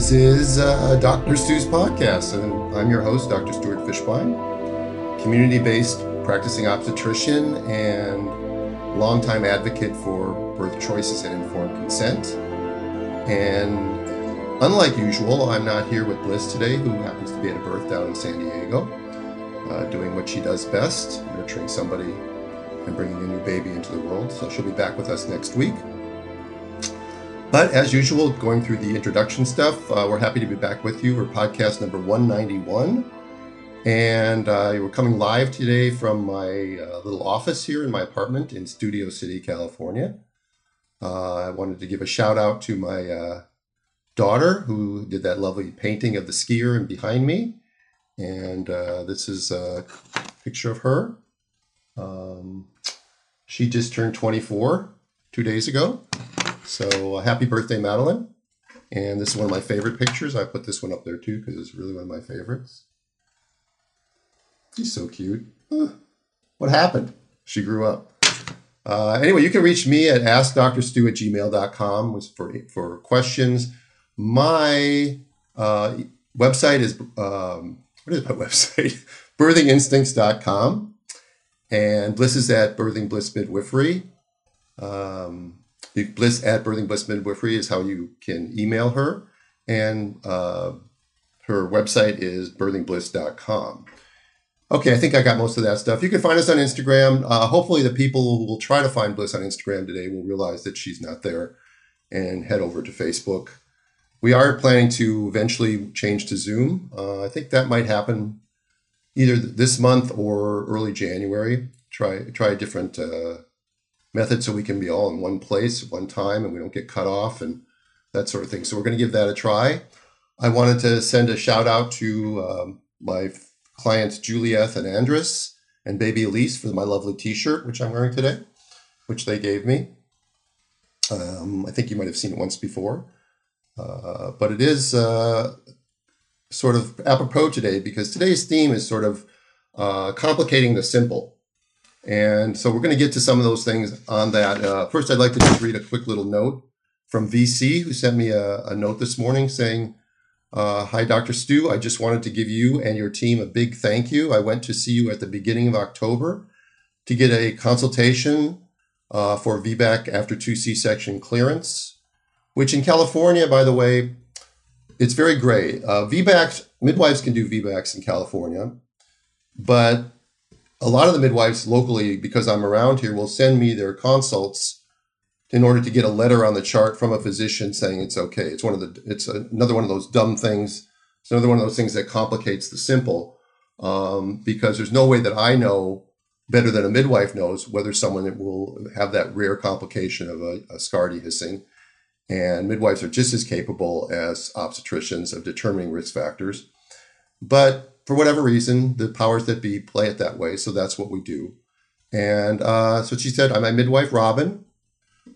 This is uh, Dr. Stu's podcast, and I'm your host, Dr. Stuart Fishbein, community based practicing obstetrician and longtime advocate for birth choices and informed consent. And unlike usual, I'm not here with Blyss today, who happens to be at a birth down in San Diego, uh, doing what she does best, nurturing somebody and bringing a new baby into the world. So she'll be back with us next week. But as usual, going through the introduction stuff, uh, we're happy to be back with you We're podcast number 191. And uh, we're coming live today from my uh, little office here in my apartment in Studio City, California. Uh, I wanted to give a shout out to my uh, daughter who did that lovely painting of the skier and behind me. And uh, this is a picture of her. Um, she just turned 24 two days ago. So uh, happy birthday, Madeline. And this is one of my favorite pictures. I put this one up there too because it's really one of my favorites. He's so cute. What happened? She grew up. Uh, anyway, you can reach me at askdrstu at gmail.com for, for questions. My uh, website is, um, what is my website? birthinginstincts.com. And Blyss is at Birthing Blyss Midwifery. Um, Blyss at Birthing Blyss Midwifery is how you can email her. And uh, her website is birthingblyss.com. Okay, I think I got most of that stuff. You can find us on Instagram. Uh, hopefully, the people who will try to find Blyss on Instagram today will realize that she's not there and head over to Facebook. We are planning to eventually change to Zoom. Uh, I think that might happen either this month or early January. Try try a different uh, method so we can be all in one place at one time and we don't get cut off and that sort of thing. So we're going to give that a try. I wanted to send a shout out to um, my clients Julieth and Andres and baby Elise for my lovely T-shirt, which I'm wearing today, which they gave me. Um, I think you might have seen it once before, uh, but it is uh, sort of apropos today because today's theme is sort of uh, complicating the simple. And so we're going to get to some of those things on that. Uh, first, I'd like to just read a quick little note from VC, who sent me a, a note this morning saying, uh, hi, Dr. Stu. I just wanted to give you and your team a big thank you. I went to see you at the beginning of October to get a consultation uh, for VBAC after two C section clearance, which in California, by the way, it's very gray. Uh, VBACs, midwives can do VBACs in California, but a lot of the midwives locally, because I'm around here, will send me their consults in order to get a letter on the chart from a physician saying it's okay. It's one of the it's another one of those dumb things. It's another one of those things that complicates the simple um, because there's no way that I know better than a midwife knows whether someone will have that rare complication of a, a scar dehiscing. And midwives are just as capable as obstetricians of determining risk factors. But for whatever reason, the powers that be play it that way. So that's what we do. And uh, so she said, I'm my midwife, Robin.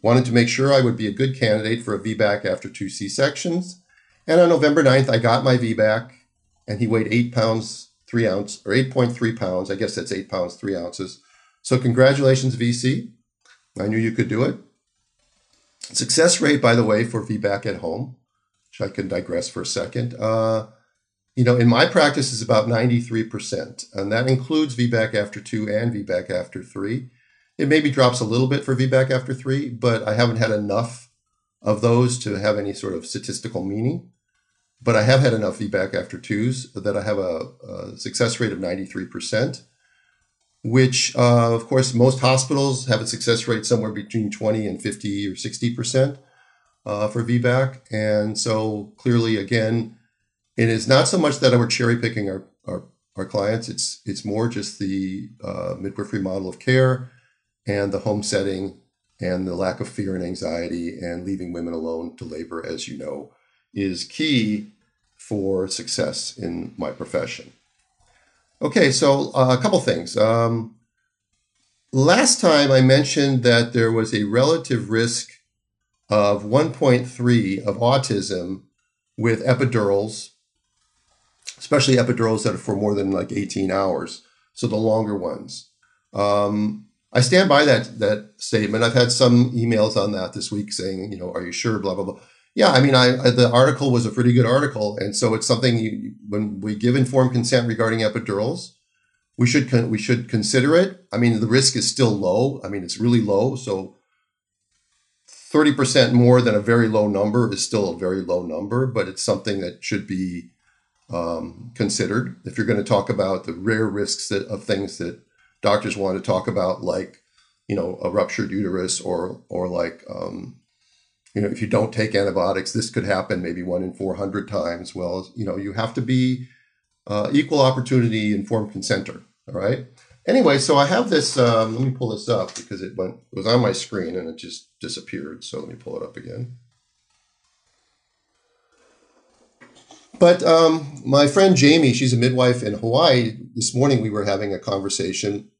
Wanted to make sure I would be a good candidate for a VBAC after two C sections. And on November 9th, I got my VBAC, and he weighed eight pounds, three ounce, or 8.3 pounds. I guess that's eight pounds, three ounces. So, congratulations, VC. I knew you could do it. Success rate, by the way, for VBAC at home, which I can digress for a second. Uh, you know, in my practice is about 93%, and that includes VBAC after two and VBAC after three. It maybe drops a little bit for VBAC after three, but I haven't had enough of those to have any sort of statistical meaning. But I have had enough VBAC after twos that I have a, a success rate of 93%, which, uh, of course, most hospitals have a success rate somewhere between 20 and 50 or 60% uh, for VBAC. And so clearly, again, it is not so much that we're cherry picking our, our, our clients, it's, it's more just the uh, midwifery model of care and the home setting and the lack of fear and anxiety and leaving women alone to labor, as you know, is key for success in my profession. Okay, so uh, a couple things. Um, last time I mentioned that there was a relative risk of 1.3 of autism with epidurals, especially epidurals that are for more than like 18 hours, so the longer ones. Um, I stand by that that statement. I've had some emails on that this week saying, you know, are you sure? Blah blah blah. yeah, I mean, I, I, the article was a pretty good article, and so it's something you, when we give informed consent regarding epidurals, we should con- we should consider it. I mean, the risk is still low. I mean, it's really low. So, thirty percent more than a very low number is still a very low number, but it's something that should be um, considered if you're going to talk about the rare risks that, of things that doctors want to talk about, like you know a ruptured uterus or or like um, you know if you don't take antibiotics, this could happen maybe one in four hundred times. Well, you know you have to be uh, equal opportunity informed consenter. All right. Anyway, so I have this. Um, let me pull this up because it went it was on my screen and it just disappeared. So let me pull it up again. But um, my friend Jamie, she's a midwife in Hawaii. This morning we were having a conversation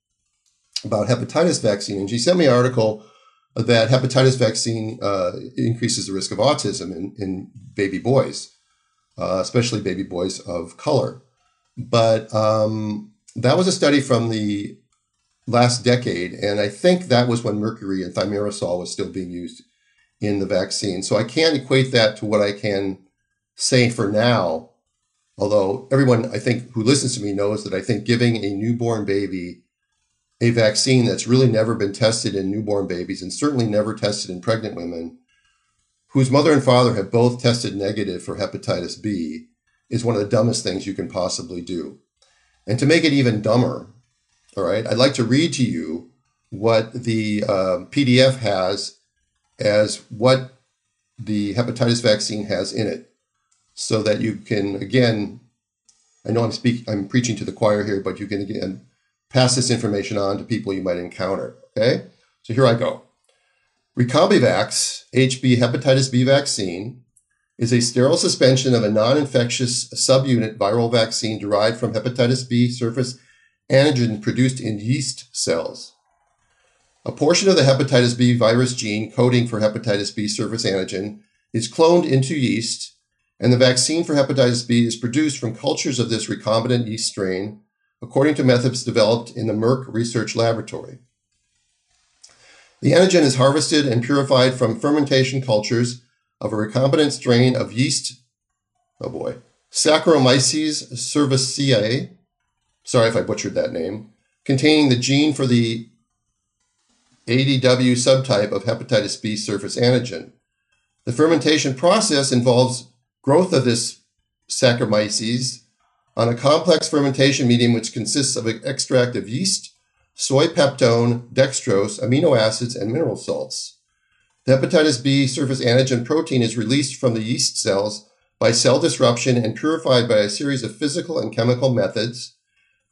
about hepatitis vaccine, and she sent me an article that hepatitis vaccine uh, increases the risk of autism in, in baby boys, uh, especially baby boys of color. But um, that was a study from the last decade, and I think that was when mercury and thimerosal was still being used in the vaccine. So I can't equate that to what I can say for now. Although everyone, I think, who listens to me knows that I think giving a newborn baby a vaccine that's really never been tested in newborn babies and certainly never tested in pregnant women whose mother and father have both tested negative for hepatitis B is one of the dumbest things you can possibly do. And to make it even dumber, all right, I'd like to read to you what the uh, PDF has as what the hepatitis vaccine has in it, so that you can again. I know I'm speaking I'm preaching to the choir here, but you can again pass this information on to people you might encounter. Okay, so here I go. Recombivax HB hepatitis B vaccine is a sterile suspension of a non-infectious subunit viral vaccine derived from hepatitis B surface antigen produced in yeast cells. A portion of the hepatitis B virus gene coding for hepatitis B surface antigen is cloned into yeast, and the vaccine for hepatitis B is produced from cultures of this recombinant yeast strain, according to methods developed in the Merck Research Laboratory. The antigen is harvested and purified from fermentation cultures of a recombinant strain of yeast, oh boy, Saccharomyces cerevisiae, sorry if I butchered that name, containing the gene for the ADW subtype of hepatitis B surface antigen. The fermentation process involves growth of this Saccharomyces on a complex fermentation medium which consists of an extract of yeast, soy peptone, dextrose, amino acids, and mineral salts. The hepatitis B surface antigen protein is released from the yeast cells by cell disruption and purified by a series of physical and chemical methods.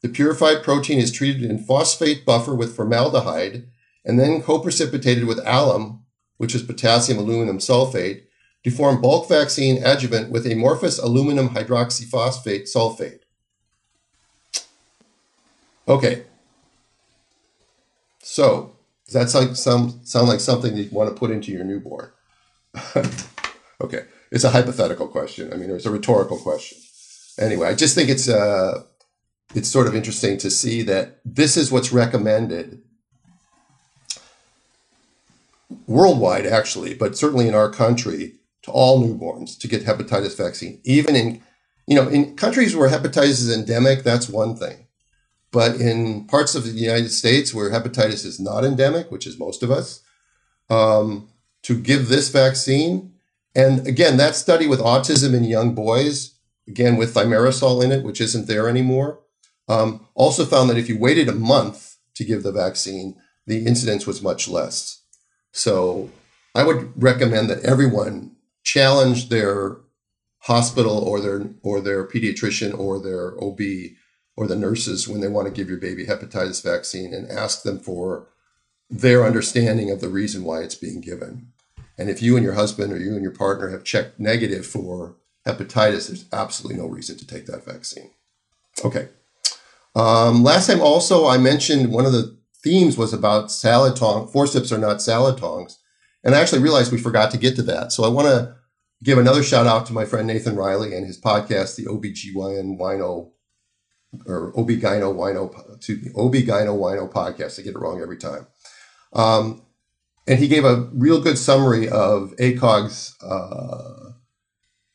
The purified protein is treated in phosphate buffer with formaldehyde and then co-precipitated with alum, which is potassium aluminum sulfate, to form bulk vaccine adjuvant with amorphous aluminum hydroxyphosphate sulfate. Okay. So, does that sound, sound, sound like something you want to put into your newborn? okay, it's a hypothetical question. I mean, it's a rhetorical question. Anyway, I just think it's uh, it's sort of interesting to see that this is what's recommended worldwide, actually, but certainly in our country, to all newborns to get hepatitis vaccine. Even in, you know, in countries where hepatitis is endemic, that's one thing. But in parts of the United States where hepatitis is not endemic, which is most of us, um, to give this vaccine. And again, that study with autism in young boys, again with thimerosal in it, which isn't there anymore, um, also found that if you waited a month to give the vaccine, the incidence was much less. So I would recommend that everyone challenge their hospital or their or their pediatrician or their OB or the nurses when they want to give your baby hepatitis vaccine and ask them for their understanding of the reason why it's being given. And if you and your husband or you and your partner have checked negative for hepatitis, there's absolutely no reason to take that vaccine. Okay. Um, last time also I mentioned one of the themes was about salad tongs. Forceps are not salad tongs. And I actually realized we forgot to get to that. So I want to give another shout out to my friend Nathan Riley and his podcast, the OBGYN Wino or OB-GYNO Wino, excuse me, OB-GYNO Wino podcast. I get it wrong every time. Um, and he gave a real good summary of ACOG's uh,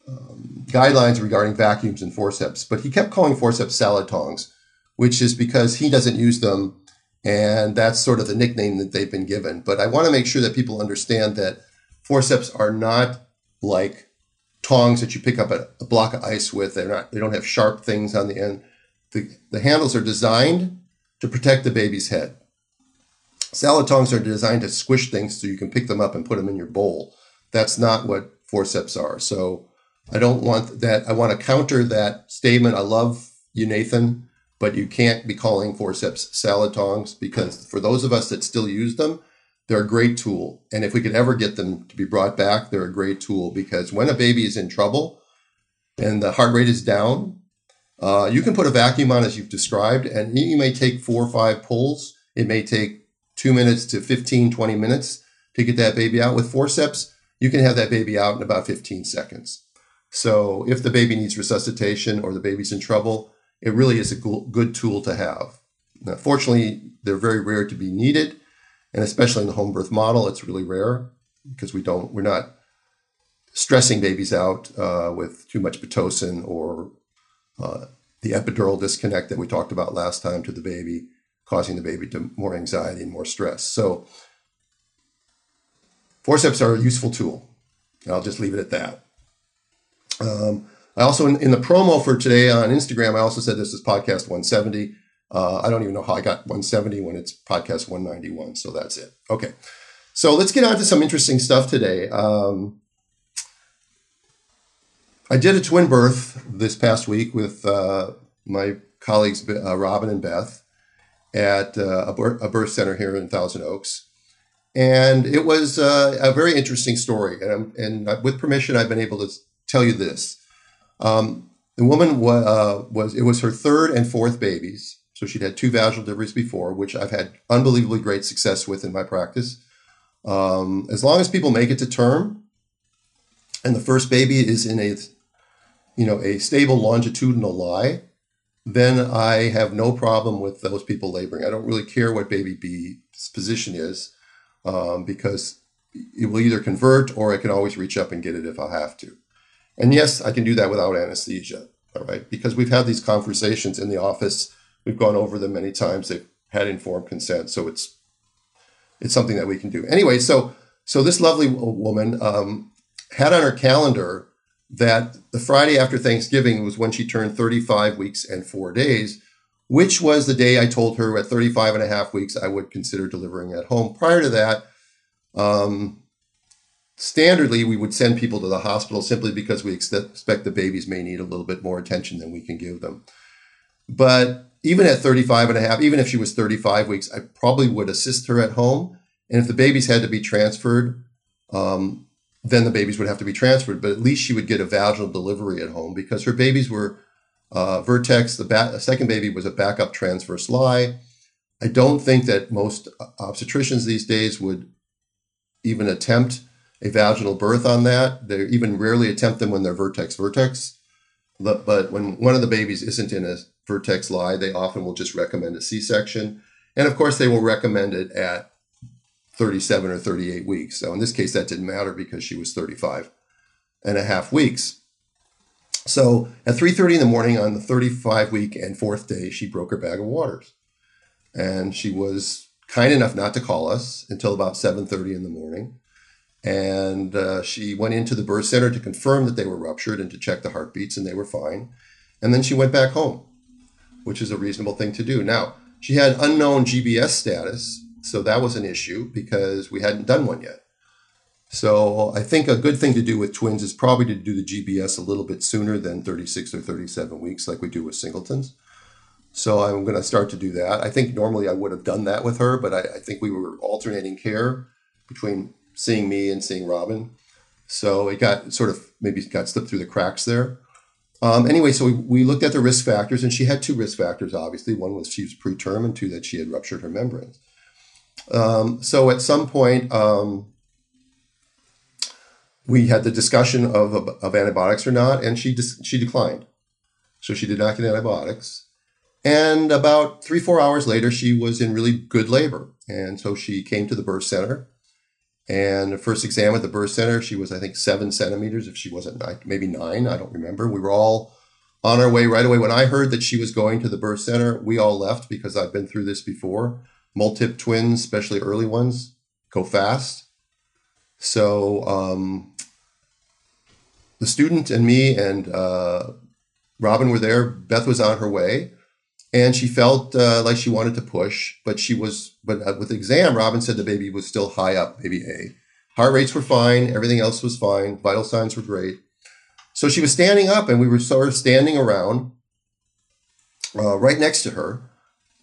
um, guidelines regarding vacuums and forceps. But he kept calling forceps salad tongs, which is because he doesn't use them, and that's sort of the nickname that they've been given. But I want to make sure that people understand that forceps are not like tongs that you pick up a, a block of ice with. They're not. They don't have sharp things on the end. The, the handles are designed to protect the baby's head. Salad tongs are designed to squish things so you can pick them up and put them in your bowl. That's not what forceps are. So I don't want that. I want to counter that statement. I love you, Nathan, but you can't be calling forceps salad tongs because for those of us that still use them, they're a great tool. And if we could ever get them to be brought back, they're a great tool because when a baby is in trouble and the heart rate is down, uh, you can put a vacuum on as you've described, and you may take four or five pulls. It may take two minutes to 15, 20 minutes to get that baby out. With forceps, you can have that baby out in about 15 seconds. So if the baby needs resuscitation or the baby's in trouble, it really is a good tool to have. Now, fortunately, they're very rare to be needed, and especially in the home birth model, it's really rare because we don't we're not stressing babies out uh, with too much pitocin or uh, the epidural disconnect that we talked about last time to the baby causing the baby to more anxiety and more stress. So forceps are a useful tool. I'll just leave it at that. Um, I also, in, in, the promo for today on Instagram, I also said this is podcast 170. Uh, I don't even know how I got 170 when it's podcast 191. So that's it. Okay. So let's get on to some interesting stuff today. Um, I did a twin birth this past week with uh, my colleagues, uh, Robin and Beth at uh, a, birth, center here in Thousand Oaks. And it was uh, a very interesting story. And, and with permission, I've been able to tell you this. Um, the woman wa- uh, was, it was her third and fourth babies. So she'd had two vaginal deliveries before, which I've had unbelievably great success with in my practice. Um, as long as people make it to term, and the first baby is in a, you know, a stable longitudinal lie, then I have no problem with those people laboring. I don't really care what baby B's position is um, because it will either convert or I can always reach up and get it if I have to. And yes, I can do that without anesthesia, all right? Because we've had these conversations in the office. We've gone over them many times. They've had informed consent, so it's it's something that we can do. Anyway, so so this lovely woman um, had on her calendar that the Friday after Thanksgiving was when she turned 35 weeks and four days, which was the day I told her at 35 and a half weeks I would consider delivering at home. Prior to that, um, standardly we would send people to the hospital simply because we expect the babies may need a little bit more attention than we can give them. But even at 35 and a half, even if she was 35 weeks, I probably would assist her at home. And if the babies had to be transferred, um, then the babies would have to be transferred. But at least she would get a vaginal delivery at home because her babies were uh, vertex. The, ba- the second baby was a backup transverse lie. I don't think that most obstetricians these days would even attempt a vaginal birth on that. They even rarely attempt them when they're vertex vertex. But, when one of the babies isn't in a vertex lie, they often will just recommend a C section. And of course, they will recommend it at 37 or 38 weeks. So in this case, that didn't matter because she was 35 and a half weeks. So at 3:30 in the morning on the 35 week and fourth day, she broke her bag of waters, and she was kind enough not to call us until about 7:30 in the morning. And uh, she went into the birth center to confirm that they were ruptured and to check the heartbeats, and they were fine. And then she went back home, which is a reasonable thing to do. Now she had unknown GBS status, so that was an issue because we hadn't done one yet. So I think a good thing to do with twins is probably to do the GBS a little bit sooner than 36 or 37 weeks, like we do with singletons. So I'm going to start to do that. I think normally I would have done that with her, but I, I think we were alternating care between seeing me and seeing Robin. So it got sort of maybe got slipped through the cracks there. Um, anyway, so we, we looked at the risk factors, and she had two risk factors, obviously. One was she was preterm, and two, that she had ruptured her membranes. Um, so at some point, um, we had the discussion of, of antibiotics or not, and she dis- she declined. So she did not get antibiotics. And about three, four hours later, she was in really good labor. And so she came to the birth center And the first exam at the birth center, she was, I think, seven centimeters, if she wasn't nine, maybe nine, I don't remember. We were all on our way right away. When I heard that she was going to the birth center, we all left because I've been through this before. Multip twins, especially early ones, go fast. So um, the student and me and uh, Robin were there. Beth was on her way, and she felt uh, like she wanted to push, but she was. But uh, with exam, Robin said the baby was still high up, baby A. Heart rates were fine. Everything else was fine. Vital signs were great. So she was standing up, and we were sort of standing around, uh, right next to her,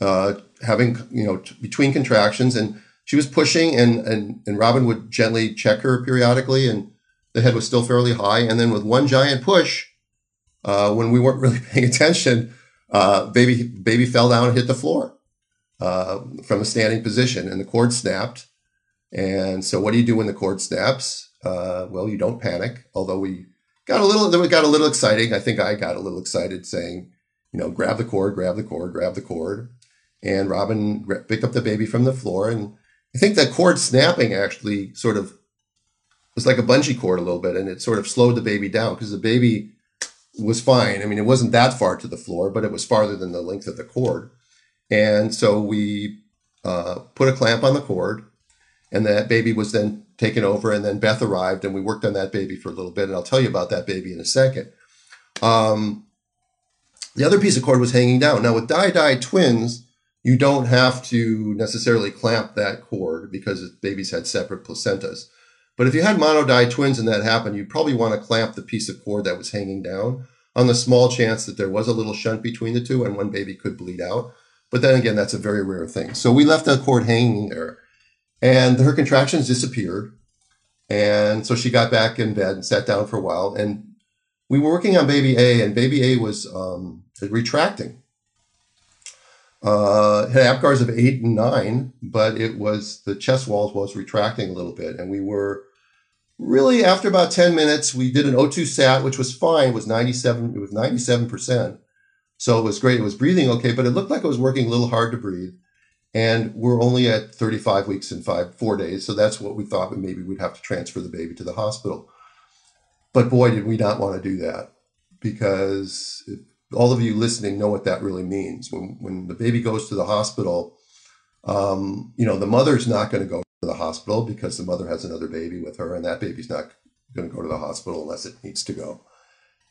uh, having you know t- between contractions, and she was pushing, and and and Robin would gently check her periodically, and the head was still fairly high, and then with one giant push, uh, when we weren't really paying attention, uh, baby baby fell down and hit the floor uh, from a standing position, and the cord snapped. And so, what do you do when the cord snaps? Uh, well, you don't panic. Although we got a little, it got a little exciting. I think I got a little excited, saying, you know, grab the cord, grab the cord, grab the cord. And Robin picked up the baby from the floor, and I think that cord snapping actually sort of was like a bungee cord a little bit, and it sort of slowed the baby down because the baby was fine. I mean, it wasn't that far to the floor, but it was farther than the length of the cord. And so we uh, put a clamp on the cord, and that baby was then taken over. And then Beth arrived, and we worked on that baby for a little bit. And I'll tell you about that baby in a second. Um, the other piece of cord was hanging down. Now, with die die twins, you don't have to necessarily clamp that cord because babies had separate placentas. But if you had monodi twins and that happened, you'd probably want to clamp the piece of cord that was hanging down on the small chance that there was a little shunt between the two and one baby could bleed out. But then again, that's a very rare thing. So we left the cord hanging there and her contractions disappeared. And so she got back in bed and sat down for a while. And we were working on baby A, and baby A was um, retracting. Uh, had Apgars of eight and nine, but it was the chest walls was retracting a little bit, and we were really after about 10 minutes we did an o2 sat which was fine it was 97 it was 97% so it was great it was breathing okay but it looked like it was working a little hard to breathe and we're only at 35 weeks and five four days so that's what we thought maybe we'd have to transfer the baby to the hospital. But boy did we not want to do that because all of you listening know what that really means when when the baby goes to the hospital um, you know the mother's not going to go to the hospital because the mother has another baby with her, and that baby's not going to go to the hospital unless it needs to go.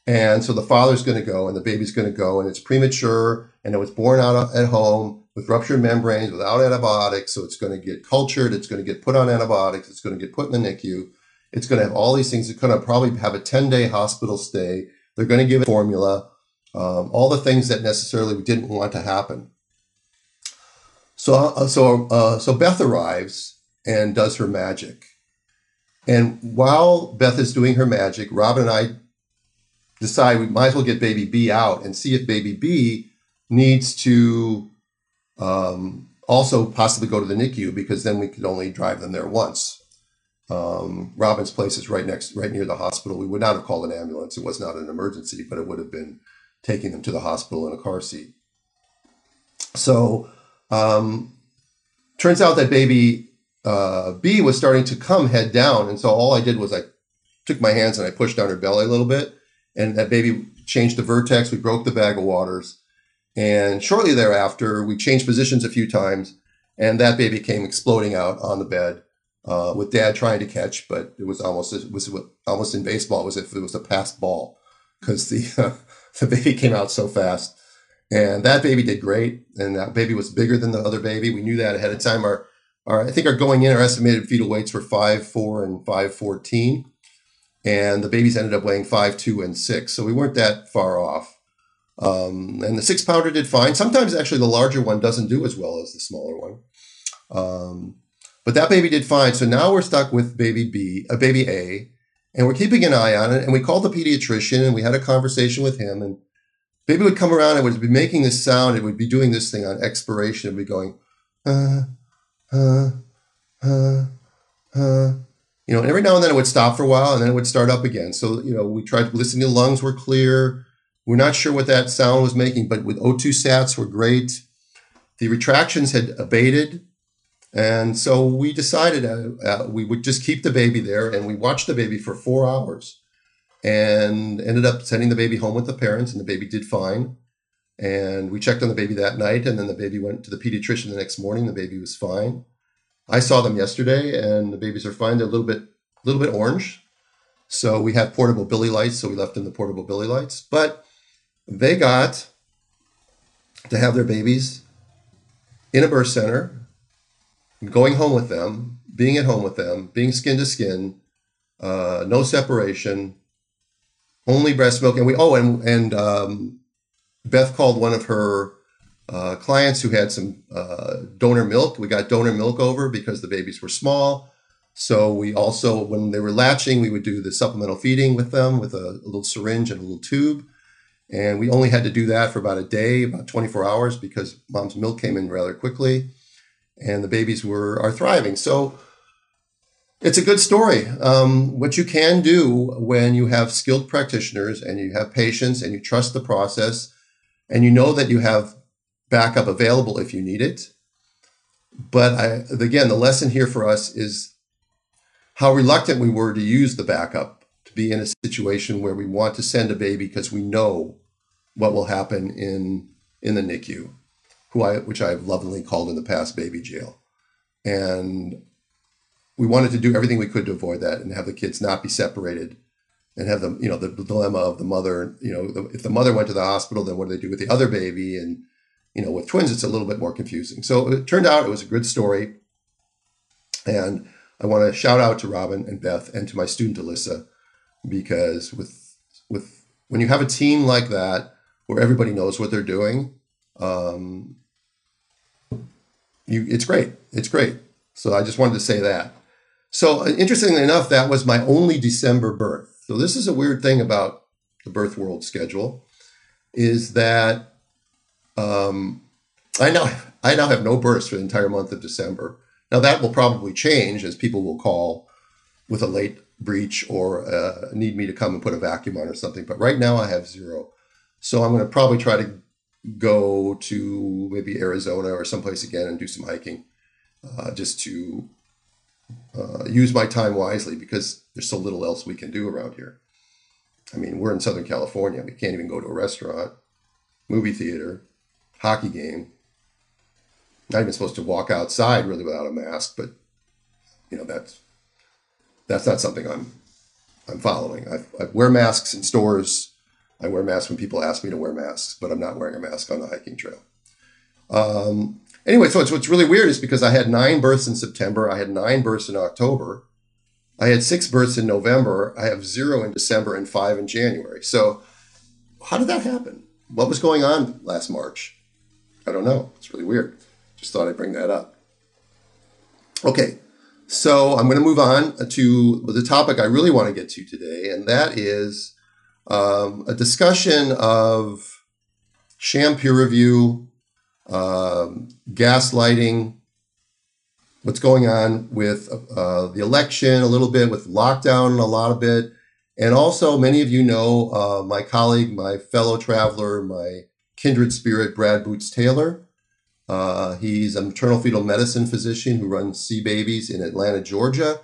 And so the father's going to go, and the baby's going to go, and it's premature, and it was born out at home with ruptured membranes without antibiotics. So it's going to get cultured, it's going to get put on antibiotics, it's going to get put in the NICU, it's going to have all these things. It's going to probably have a 10 day hospital stay. They're going to give it formula, um, all the things that necessarily we didn't want to happen. So, uh, so, uh, so Beth arrives and does her magic. And while Beth is doing her magic, Robin and I decide we might as well get baby B out and see if baby B needs to um, also possibly go to the NICU because then we could only drive them there once. Um, Robin's place is right next, right near the hospital. We would not have called an ambulance. It was not an emergency, but it would have been taking them to the hospital in a car seat. So, um, turns out that baby uh, B was starting to come head down. And so all I did was I took my hands and I pushed down her belly a little bit. And that baby changed the vertex. We broke the bag of waters. And shortly thereafter, we changed positions a few times. And that baby came exploding out on the bed uh, with dad trying to catch. But it was almost it was almost in baseball, it was if it was a passed ball because the, uh, the baby came out so fast. And that baby did great. And that baby was bigger than the other baby. We knew that ahead of time. Our our, I think our going in, our estimated fetal weights were five four and five fourteen, and the babies ended up weighing five two and six, so we weren't that far off. Um, and the six pounder did fine. Sometimes actually the larger one doesn't do as well as the smaller one. Um, but that baby did fine. So now we're stuck with baby B, a uh, baby A, and we're keeping an eye on it. And we called the pediatrician and we had a conversation with him. And baby would come around and would be making this sound. It would be doing this thing on expiration. It would be going, uh, uh, uh, uh. You know, and every now and then it would stop for a while and then it would start up again. So, you know, we tried to listen. The lungs were clear. We're not sure what that sound was making, but with O2 sats were great. The retractions had abated And so we decided uh, uh, we would just keep the baby there, and we watched the baby for four hours, and ended up sending the baby home with the parents, and the baby did fine. And we checked on the baby that night, and then the baby went to the pediatrician the next morning. The baby was fine. I saw them yesterday, and the babies are fine. They're a little bit, a little bit orange. So we have portable bili lights, so we left them the portable bili lights. But they got to have their babies in a birth center, going home with them, being at home with them, being skin to skin, uh, no separation, only breast milk. And we oh, and and um, Beth called one of her uh, clients who had some uh, donor milk. We got donor milk over because the babies were small. So we also, when they were latching, we would do the supplemental feeding with them with a, a, little syringe and a little tube. And we only had to do that for about a day, about 24 hours, because mom's milk came in rather quickly, and the babies were are thriving. So it's a good story. Um, what you can do when you have skilled practitioners and you have patients and you trust the process, and you know that you have backup available if you need it. But I, again, the lesson here for us is how reluctant we were to use the backup to be in a situation where we want to send a baby because we know what will happen in in the NICU, who I which I've lovingly called in the past baby jail, and we wanted to do everything we could to avoid that and have the kids not be separated and have them you know the, the dilemma of the mother you know the, if the mother went to the hospital then what do they do with the other baby? And you know with twins it's a little bit more confusing. So it turned out it was a good story. And I want to shout out to Robin and Beth and to my student Alyssa because with with when you have a team like that where everybody knows what they're doing, um, you it's great. It's great. So I just wanted to say that. So uh, interestingly enough, that was my only December birth. So this is a weird thing about the birth world schedule, is that um, I now I now have no births for the entire month of December. Now, that will probably change as people will call with a late breech or uh, need me to come and put a vacuum on or something. But right now, I have zero. So I'm going to probably try to go to maybe Arizona or someplace again and do some hiking uh, just to uh, use my time wisely because there's so little else we can do around here. I mean, we're in Southern California. We can't even go to a restaurant, movie theater, hockey game, not even supposed to walk outside really without a mask, but you know that's that's not something I'm I'm following. I, I wear masks in stores. I wear masks when people ask me to wear masks, but I'm not wearing a mask on the hiking trail. Um, anyway, so it's, what's really weird is because I had nine births in September, I had nine births in October, I had six births in November, I have zero in December, and five in January. So, how did that happen? What was going on last March? I don't know. It's really weird. Just thought I'd bring that up. Okay, so I'm going to move on to the topic I really want to get to today, and that is um, a discussion of sham peer review, um, gaslighting, what's going on with uh, the election a little bit, with lockdown a lot of it. And also, many of you know uh, my colleague, my fellow traveler, my kindred spirit, Brad Bootstaylor. Uh, he's a maternal fetal medicine physician who runs Sea Babies in Atlanta, Georgia.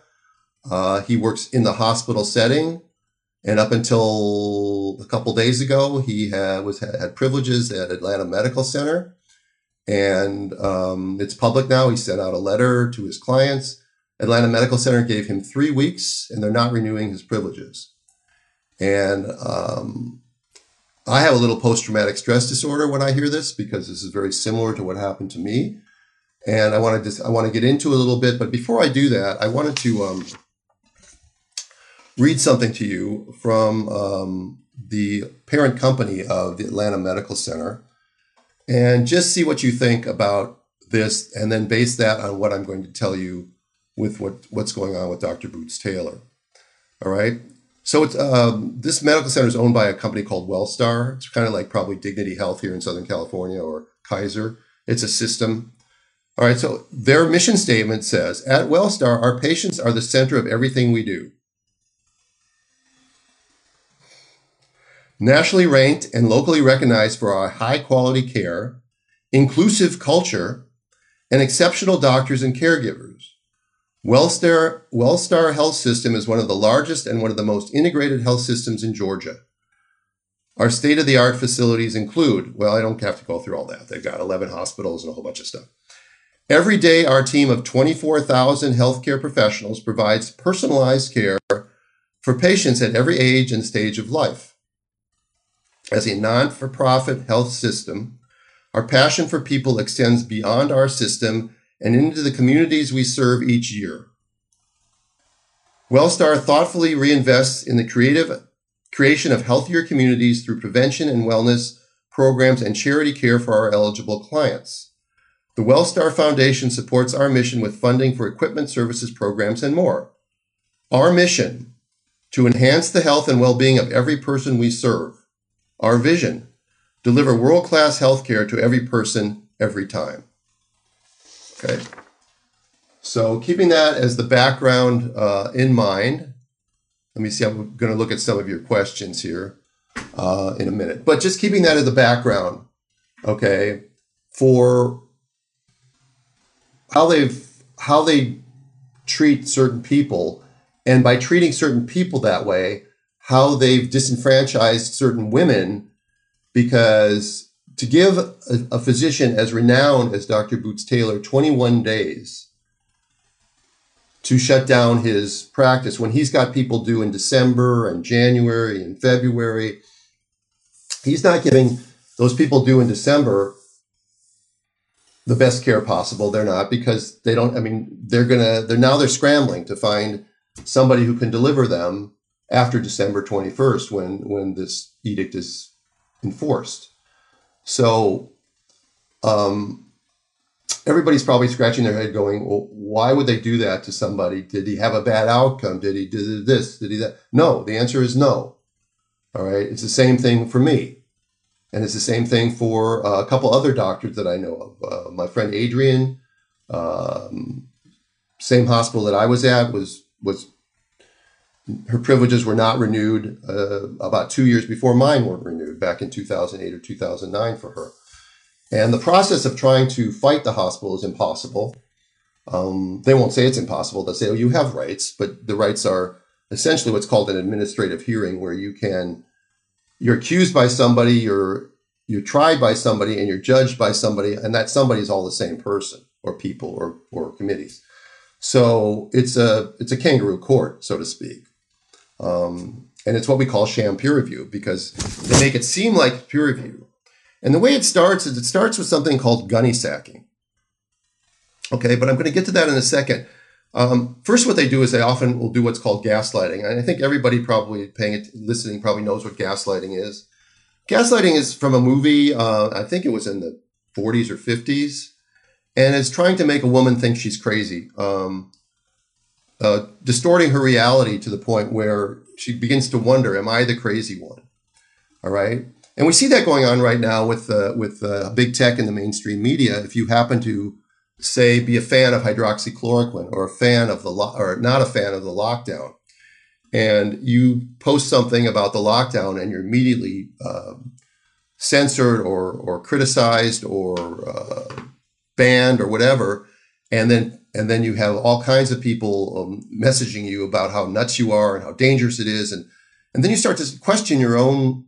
Uh, he works in the hospital setting, and up until a couple days ago, he had was had privileges at Atlanta Medical Center, and um, it's public now. He sent out a letter to his clients. Atlanta Medical Center gave him three weeks, and they're not renewing his privileges. And um, I have a little post traumatic stress disorder when I hear this because this is very similar to what happened to me. And I want to I want to get into a little bit, but before I do that, I wanted to um, read something to you from um, the parent company of the Atlanta Medical Center, and just see what you think about this, and then base that on what I'm going to tell you with what what's going on with Dr. Bootstaylor. All right. So it's um, this medical center is owned by a company called Wellstar. It's kind of like probably Dignity Health here in Southern California or Kaiser. It's a system. All right, so their mission statement says At Wellstar, our patients are the center of everything we do. Nationally ranked and locally recognized for our high quality care, inclusive culture, and exceptional doctors and caregivers. Wellstar, Wellstar Health System is one of the largest and one of the most integrated health systems in Georgia. Our state of the art facilities include, well, I don't have to go through all that. They've got 11 hospitals and a whole bunch of stuff. Every day, our team of 24,000 healthcare professionals provides personalized care for patients at every age and stage of life. As a non for profit health system, our passion for people extends beyond our system and into the communities we serve each year. Wellstar thoughtfully reinvests in the creative creation of healthier communities through prevention and wellness programs and charity care for our eligible clients. The Wellstar Foundation supports our mission with funding for equipment, services, programs, and more. Our mission to enhance the health and well being of every person we serve. Our vision deliver world class health care to every person, every time. Okay. So, keeping that as the background uh, in mind, let me see. I'm going to look at some of your questions here uh, in a minute, but just keeping that as the background, okay, for how they've how they treat certain people, and by treating certain people that way, how they've disenfranchised certain women because to give a, a, physician as renowned as Dr. Bootstaylor 21 days to shut down his practice when he's got people due in December and January and February, he's not giving those people due in December the best care possible. They're not because they don't, I mean, they're gonna, they're now they're scrambling to find somebody who can deliver them after December 21st when when this edict is enforced. So um, everybody's probably scratching their head going, well, why would they do that to somebody? Did he have a bad outcome? Did he do this? Did he that? No, the answer is no. All right. It's the same thing for me. And it's the same thing for uh, a couple other doctors that I know of. Uh, my friend Adrian, um, same hospital that I was at, was was her privileges were not renewed uh, about two years before mine weren't renewed back in 2008 or 2009 for her. And the process of trying to fight the hospital is impossible. Um, they won't say it's impossible. They'll say, oh, you have rights, but the rights are essentially what's called an administrative hearing where you can, you're accused by somebody, you're, you're tried by somebody, and you're judged by somebody, and that somebody is all the same person or people or, or committees. So it's a, it's a kangaroo court, so to speak. Um, and it's what we call sham peer review because they make it seem like peer review. And the way it starts is it starts with something called gunny sacking. Okay, but I'm going to get to that in a second. Um, first, what they do is they often will do what's called gaslighting. And I think everybody probably paying it, listening probably knows what gaslighting is. Gaslighting is from a movie, uh, I think it was in the 40s or 50s, and it's trying to make a woman think she's crazy. Um, uh, distorting her reality to the point where she begins to wonder, "Am I the crazy one?" All right, and we see that going on right now with uh, with uh, big tech and the mainstream media. If you happen to say be a fan of hydroxychloroquine or a fan of the lo- or not a fan of the lockdown, and you post something about the lockdown and you're immediately um, censored or or criticized or uh, banned or whatever, and then and then you have all kinds of people um, messaging you about how nuts you are and how dangerous it is. And and then you start to question your own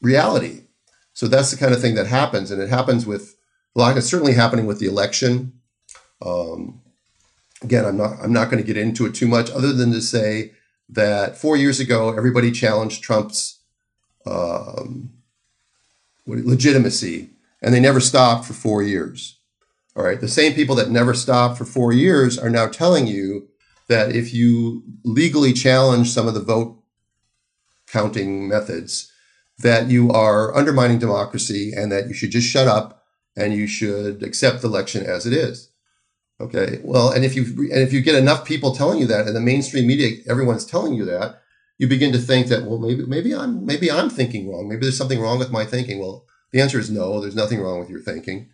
reality. So that's the kind of thing that happens. And it happens with lot it's certainly happening with the election. Um, again i'm not i'm not going to get into it too much other than to say that four years ago everybody challenged trump's um, legitimacy. And they never stopped for four years all right. The same people that never stopped for four years are now telling you that if you legally challenge some of the vote counting methods, that you are undermining democracy and that you should just shut up and you should accept the election as it is. Okay. Well, and if you and if you get enough people telling you that, and the mainstream media, everyone's telling you that, you begin to think that well, maybe maybe I'm maybe I'm thinking wrong. Maybe there's something wrong with my thinking. Well, the answer is no. There's nothing wrong with your thinking.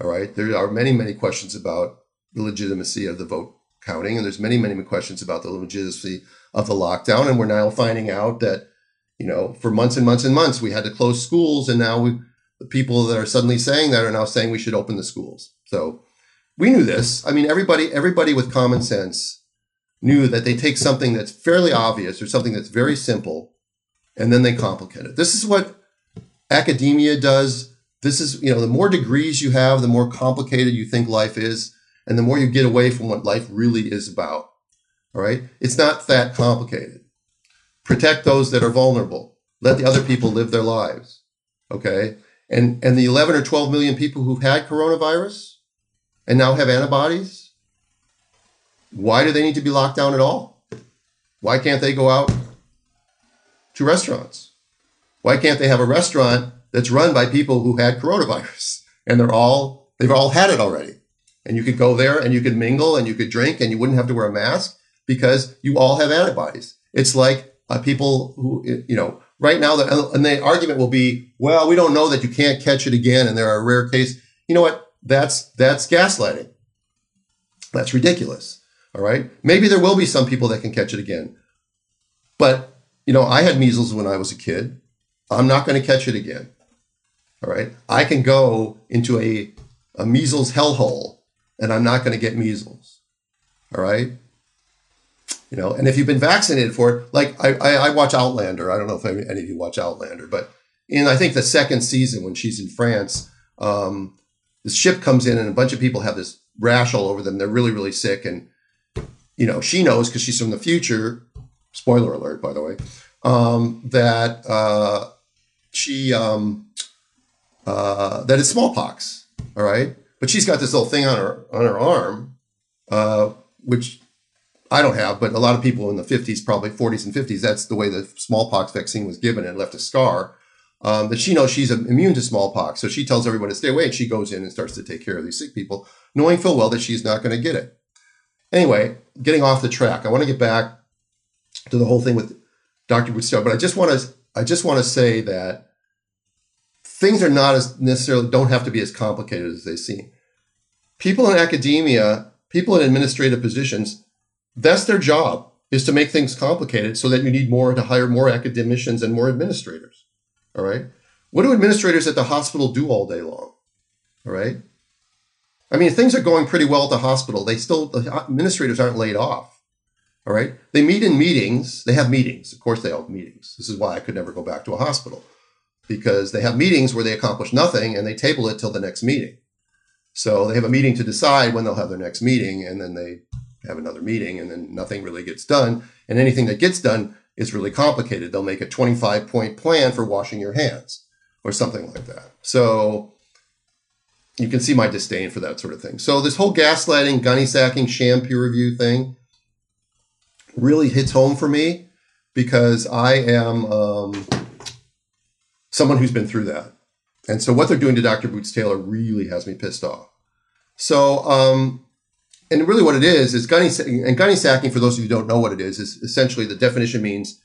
All right. There are many, many questions about the legitimacy of the vote counting, and there's many, many questions about the legitimacy of the lockdown. And we're now finding out that, you know, for months and months and months, we had to close schools, and now we, the people that are suddenly saying that are now saying we should open the schools. So we knew this. I mean, everybody, everybody with common sense knew that they take something that's fairly obvious or something that's very simple, and then they complicate it. This is what academia does. This is, you know, the more degrees you have, the more complicated you think life is, and the more you get away from what life really is about. All right. It's not that complicated. Protect those that are vulnerable. Let the other people live their lives. Okay. And, and the 11 or 12 million people who've had coronavirus and now have antibodies, why do they need to be locked down at all? Why can't they go out to restaurants? Why can't they have a restaurant that's run by people who had coronavirus and they're all, they've all had it already? And you could go there and you could mingle and you could drink and you wouldn't have to wear a mask because you all have antibodies. It's like uh, people who, you know, right now, the, and the argument will be, well, we don't know that you can't catch it again and there are rare cases. You know what? That's, that's gaslighting. That's ridiculous. All right. Maybe there will be some people that can catch it again. But, you know, I had measles when I was a kid. I'm not going to catch it again. All right. I can go into a, a measles hellhole and I'm not going to get measles. All right. You know, and if you've been vaccinated for it, like I, I, I watch Outlander. I don't know if any of you watch Outlander, but in I think the second season when she's in France, um, this ship comes in and a bunch of people have this rash all over them. They're really, really sick. And, you know, she knows because she's from the future, spoiler alert, by the way, um, that uh, she, um, uh, that it's smallpox. All right. But she's got this little thing on her, on her arm, uh, which I don't have, but a lot of people in the 50s, probably 40s and 50s, that's the way the smallpox vaccine was given and left a scar um, that she knows she's immune to smallpox. So she tells everyone to stay away and she goes in and starts to take care of these sick people, knowing full well that she's not going to get it. Anyway, getting off the track, I want to get back to the whole thing with Dr. Bootstaylor, but I just want to I just want to say that things are not as necessarily don't have to be as complicated as they seem. People in academia, people in administrative positions, that's their job is to make things complicated so that you need more to hire more academicians and more administrators. All right. What do administrators at the hospital do all day long? All right. I mean, things are going pretty well at the hospital. They still, the administrators aren't laid off. All right. They meet in meetings. They have meetings. Of course, they have meetings. This is why I could never go back to a hospital because they have meetings where they accomplish nothing and they table it till the next meeting. So they have a meeting to decide when they'll have their next meeting and then they have another meeting and then nothing really gets done. And anything that gets done is really complicated. They'll make a 25 point plan for washing your hands or something like that. So you can see my disdain for that sort of thing. So this whole gaslighting, gunny sacking, sham peer review thing really hits home for me because I am um, someone who's been through that. And so what they're doing to Dr. Bootstaylor really has me pissed off. So um, and really what it is is gunny and gunny sacking for those of you who don't know what it is is essentially the definition means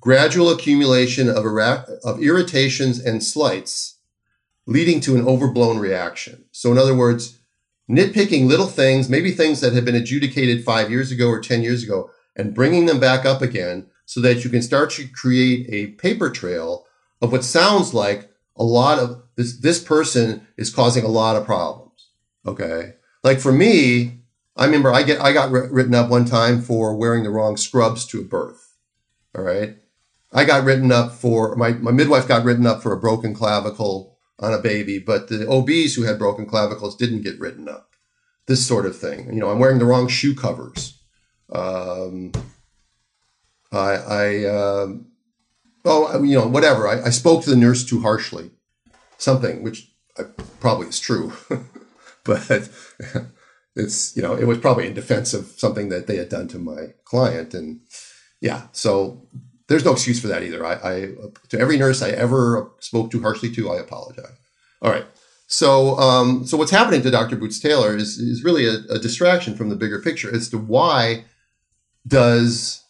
gradual accumulation of, of irritations and slights leading to an overblown reaction so in other words nitpicking little things maybe things that have been adjudicated five years ago or ten years ago and bringing them back up again so that you can start to create a paper trail of what sounds like a lot of this this person is causing a lot of problems okay like for me I remember I get I got written up one time for wearing the wrong scrubs to a birth. All right. I got written up for my, my midwife got written up for a broken clavicle on a baby, but the OBs who had broken clavicles didn't get written up. This sort of thing. You know, I'm wearing the wrong shoe covers. Um, I, I uh, oh, you know, whatever. I, I spoke to the nurse too harshly. Something which I, probably is true, but it's you know it was probably in defense of something that they had done to my client. And yeah so there's no excuse for that either. I, I to every nurse i ever spoke too harshly to i apologize. All right. So um, so what's happening to dr Bootstaylor is is really a, a distraction from the bigger picture as to why does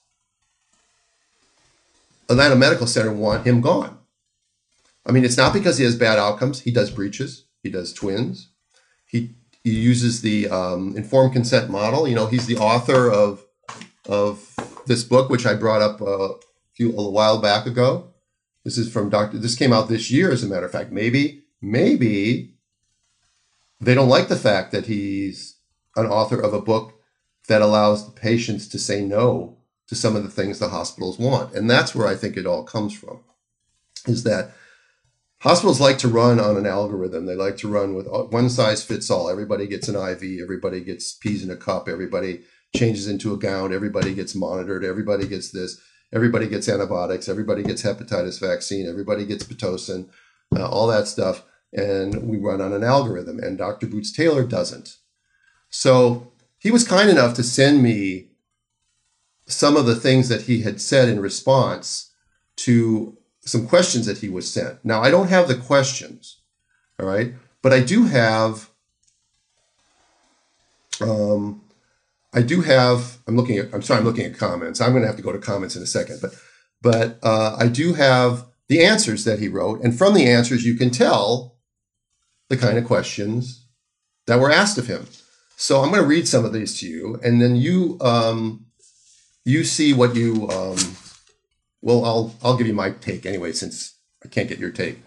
atlanta medical center want him gone i mean it's not because he has bad outcomes he does breeches he does twins he he uses the um, informed consent model. You know, he's the author of of this book, which I brought up a few a while back ago. This is from Dr. This came out this year, as a matter of fact. Maybe, maybe they don't like the fact that he's an author of a book that allows the patients to say no to some of the things the hospitals want. And that's where I think it all comes from is that hospitals like to run on an algorithm. They like to run with one size fits all. Everybody gets an IV, everybody gets pees in a cup, everybody changes into a gown, everybody gets monitored, everybody gets this, everybody gets antibiotics, everybody gets hepatitis vaccine, everybody gets Pitocin, uh, all that stuff. And we run on an algorithm, and Dr. Bootstaylor doesn't. So he was kind enough to send me some of the things that he had said in response to some questions that he was sent. Now, I don't have the questions, all right, but I do have. Um, I do have. I'm looking at. I'm sorry. I'm looking at comments. I'm going to have to go to comments in a second, but but uh, I do have the answers that he wrote, and from the answers you can tell the kind of questions that were asked of him. So I'm going to read some of these to you, and then you um, you see what you. Um, well, I'll I'll give you my take anyway, since I can't get your take.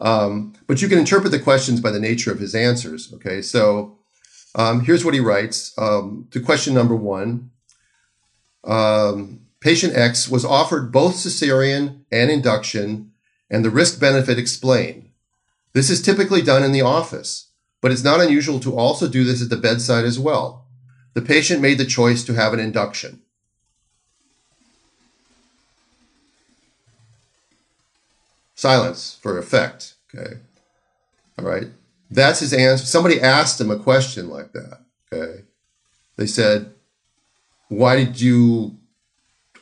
Um, but you can interpret the questions by the nature of his answers. Okay, so um, here's what he writes um, to question number one. Um, patient X was offered both cesarean and induction, and the risk benefit explained. This is typically done in the office but it's not unusual to also do this at the bedside as well. The patient made the choice to have an induction. Silence for effect. Okay. All right. That's his answer. Somebody asked him a question like that. Okay. They said, Why did you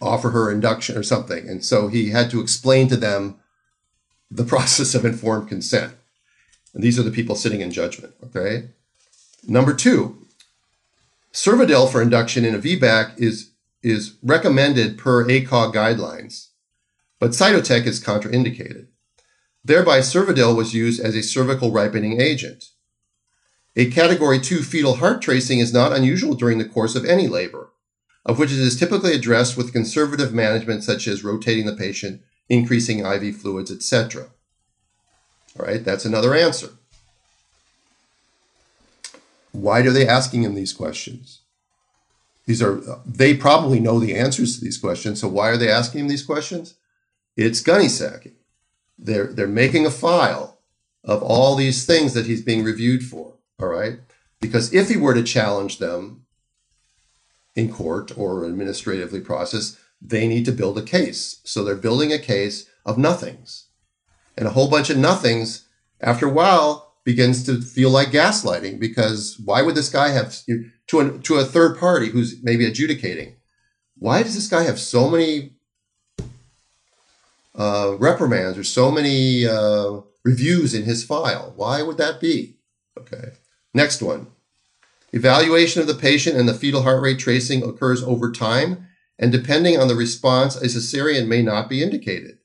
offer her induction or something? And so he had to explain to them the process of informed consent. And these are the people sitting in judgment. Okay. Number two, Cervidil for induction in a VBAC is, is recommended per ACOG guidelines, but Cytotec is contraindicated. Thereby, Cervidil was used as a cervical ripening agent. A category 2 fetal heart tracing is not unusual during the course of any labor, of which it is typically addressed with conservative management such as rotating the patient, increasing IV fluids, etc. All right, that's another answer. Why are they asking him these questions? These are they probably know the answers to these questions. So why are they asking him these questions? It's gunny sacking. They're they're making a file of all these things that he's being reviewed for. All right, because if he were to challenge them in court or administratively process, they need to build a case. So they're building a case of nothings and a whole bunch of nothings after a while begins to feel like gaslighting because why would this guy have to a, to a third party who's maybe adjudicating why does this guy have so many uh, reprimands or so many uh, reviews in his file why would that be okay next one evaluation of the patient and the fetal heart rate tracing occurs over time and depending on the response a cesarean may not be indicated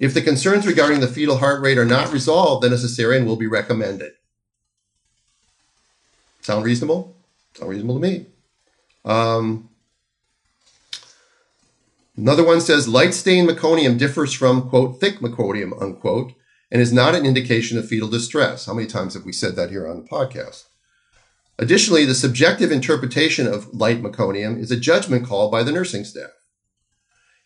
if the concerns regarding the fetal heart rate are not resolved, then a cesarean will be recommended. Sound reasonable? Sound reasonable to me. Um, another one says light stained meconium differs from, quote, thick meconium, unquote, and is not an indication of fetal distress. How many times have we said that here on the podcast? Additionally, the subjective interpretation of light meconium is a judgment call by the nursing staff.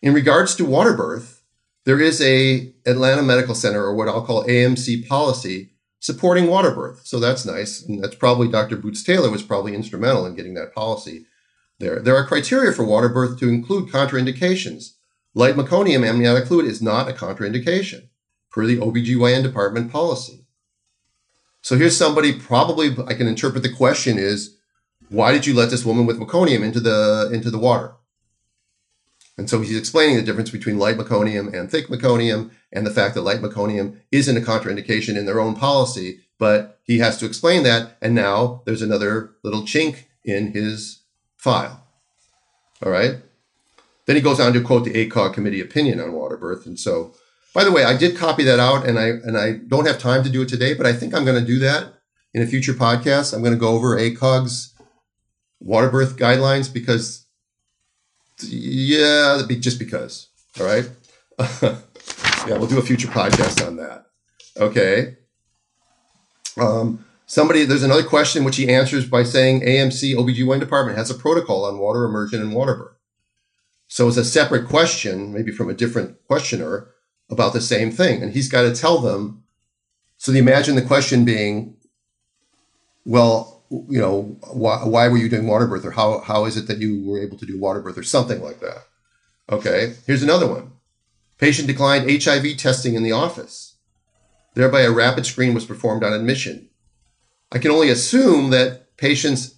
In regards to water birth, there is a Atlanta Medical Center, or what I'll call AMC policy, supporting water birth. So that's nice. And that's probably Dr. Bootstaylor was probably instrumental in getting that policy there. There are criteria for water birth to include contraindications. Light meconium amniotic fluid is not a contraindication per the OBGYN department policy. So here's somebody probably I can interpret the question is why did you let this woman with meconium into the into the water? And so he's explaining the difference between light meconium and thick meconium and the fact that light meconium isn't a contraindication in their own policy, but he has to explain that. And now there's another little chink in his file. All right. Then he goes on to quote the ACOG committee opinion on water birth. And so, by the way, I did copy that out and I and I don't have time to do it today, but I think I'm going to do that in a future podcast. I'm going to go over ACOG's water birth guidelines because yeah, just because. All right. yeah, we'll do a future podcast on that. Okay. Um, Somebody, there's another question which he answers by saying AMC OBGYN department has a protocol on water immersion and water birth. So it's a separate question, maybe from a different questioner about the same thing. And he's got to tell them. So you imagine the question being, well, you know, why, why were you doing water birth or how, how is it that you were able to do water birth or something like that? Okay, here's another one. Patient declined HIV testing in the office. Thereby, a rapid screen was performed on admission. I can only assume that patients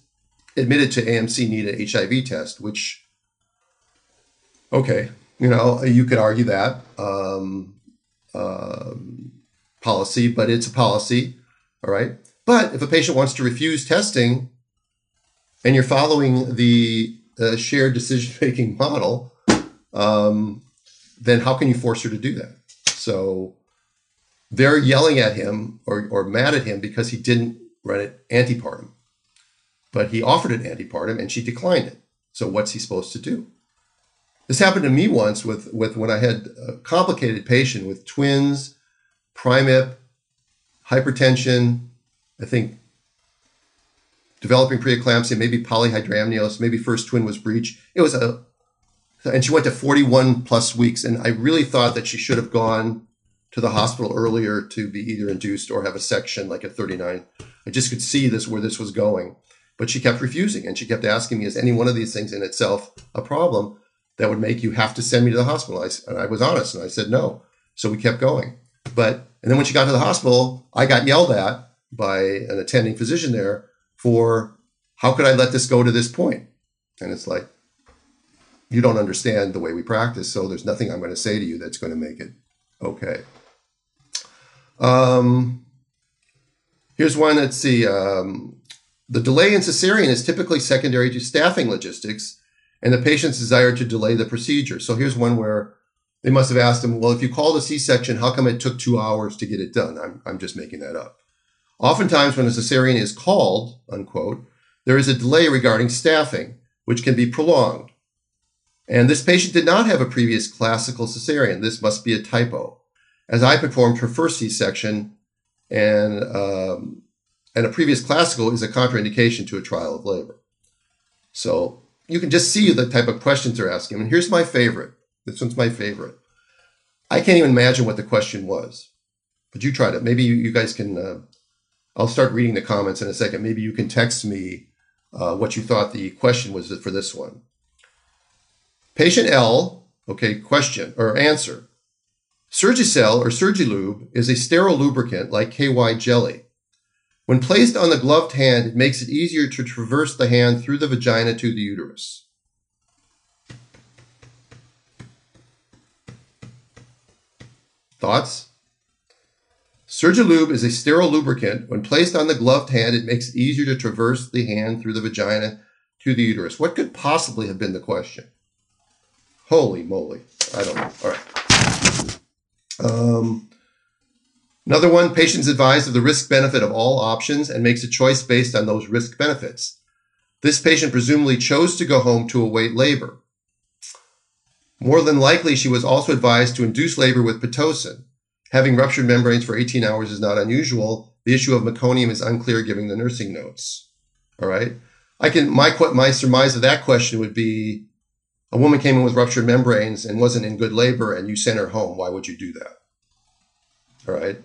admitted to AMC need an HIV test, which, okay, you know, you could argue that um, um, policy, but it's a policy, all right? But if a patient wants to refuse testing and you're following the uh, shared decision making model, um, then how can you force her to do that? So they're yelling at him or, or mad at him because he didn't run it antepartum. But he offered it antepartum and she declined it. So what's he supposed to do? This happened to me once with, with when I had a complicated patient with twins, primip, hypertension, I think developing preeclampsia, maybe polyhydramnios, maybe first twin was breech. It was a, and she went to 41 plus weeks. And I really thought that she should have gone to the hospital earlier to be either induced or have a section like at 39. I just could see this where this was going. But she kept refusing and she kept asking me, is any one of these things in itself a problem that would make you have to send me to the hospital? I, and I was honest and I said no. So we kept going. But, and then when she got to the hospital, I got yelled at by an attending physician there for how could I let this go to this point? And it's like, you don't understand the way we practice, so there's nothing I'm going to say to you that's going to make it okay. Um, here's one. Let's see. Um, the delay in cesarean is typically secondary to staffing logistics and the patient's desire to delay the procedure. So here's one where they must have asked him, well, if you called a C-section, how come it took two hours to get it done? I'm, I'm just making that up. Oftentimes when a cesarean is called, unquote, there is a delay regarding staffing, which can be prolonged. And this patient did not have a previous classical cesarean. This must be a typo. As I performed her first C-section, and um, and a previous classical is a contraindication to a trial of labor. So you can just see the type of questions they're asking. And here's my favorite. This one's my favorite. I can't even imagine what the question was, but you tried it. Maybe you, you guys can. Uh, I'll start reading the comments in a second. Maybe you can text me uh, what you thought the question was for this one. Patient L, okay, question or answer. Surgicel or Surgilube is a sterile lubricant like KY jelly. When placed on the gloved hand, it makes it easier to traverse the hand through the vagina to the uterus. Thoughts? Surgilube is a sterile lubricant. When placed on the gloved hand, it makes it easier to traverse the hand through the vagina to the uterus. What could possibly have been the question? Holy moly. I don't know. All right. Um, another one patients advised of the risk benefit of all options and makes a choice based on those risk benefits. This patient presumably chose to go home to await labor. More than likely, she was also advised to induce labor with Pitocin. Having ruptured membranes for 18 hours is not unusual. The issue of meconium is unclear given the nursing notes. All right. I can my my surmise of that question would be a woman came in with ruptured membranes and wasn't in good labor and you sent her home, why would you do that? All right.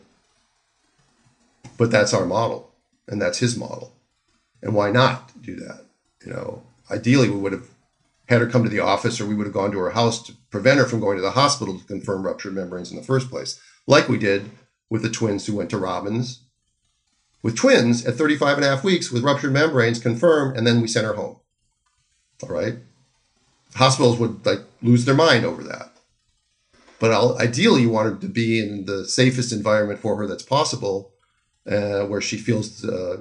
But that's our model and that's his model. And why not do that? You know, ideally we would have had her come to the office or we would have gone to her house to prevent her from going to the hospital to confirm ruptured membranes in the first place, like we did with the twins who went to Robbins. With twins at 35 and a half weeks with ruptured membranes confirmed, and then we sent her home. All right hospitals would like lose their mind over that. But I'll, ideally, you want her to be in the safest environment for her that's possible, uh, where she feels uh,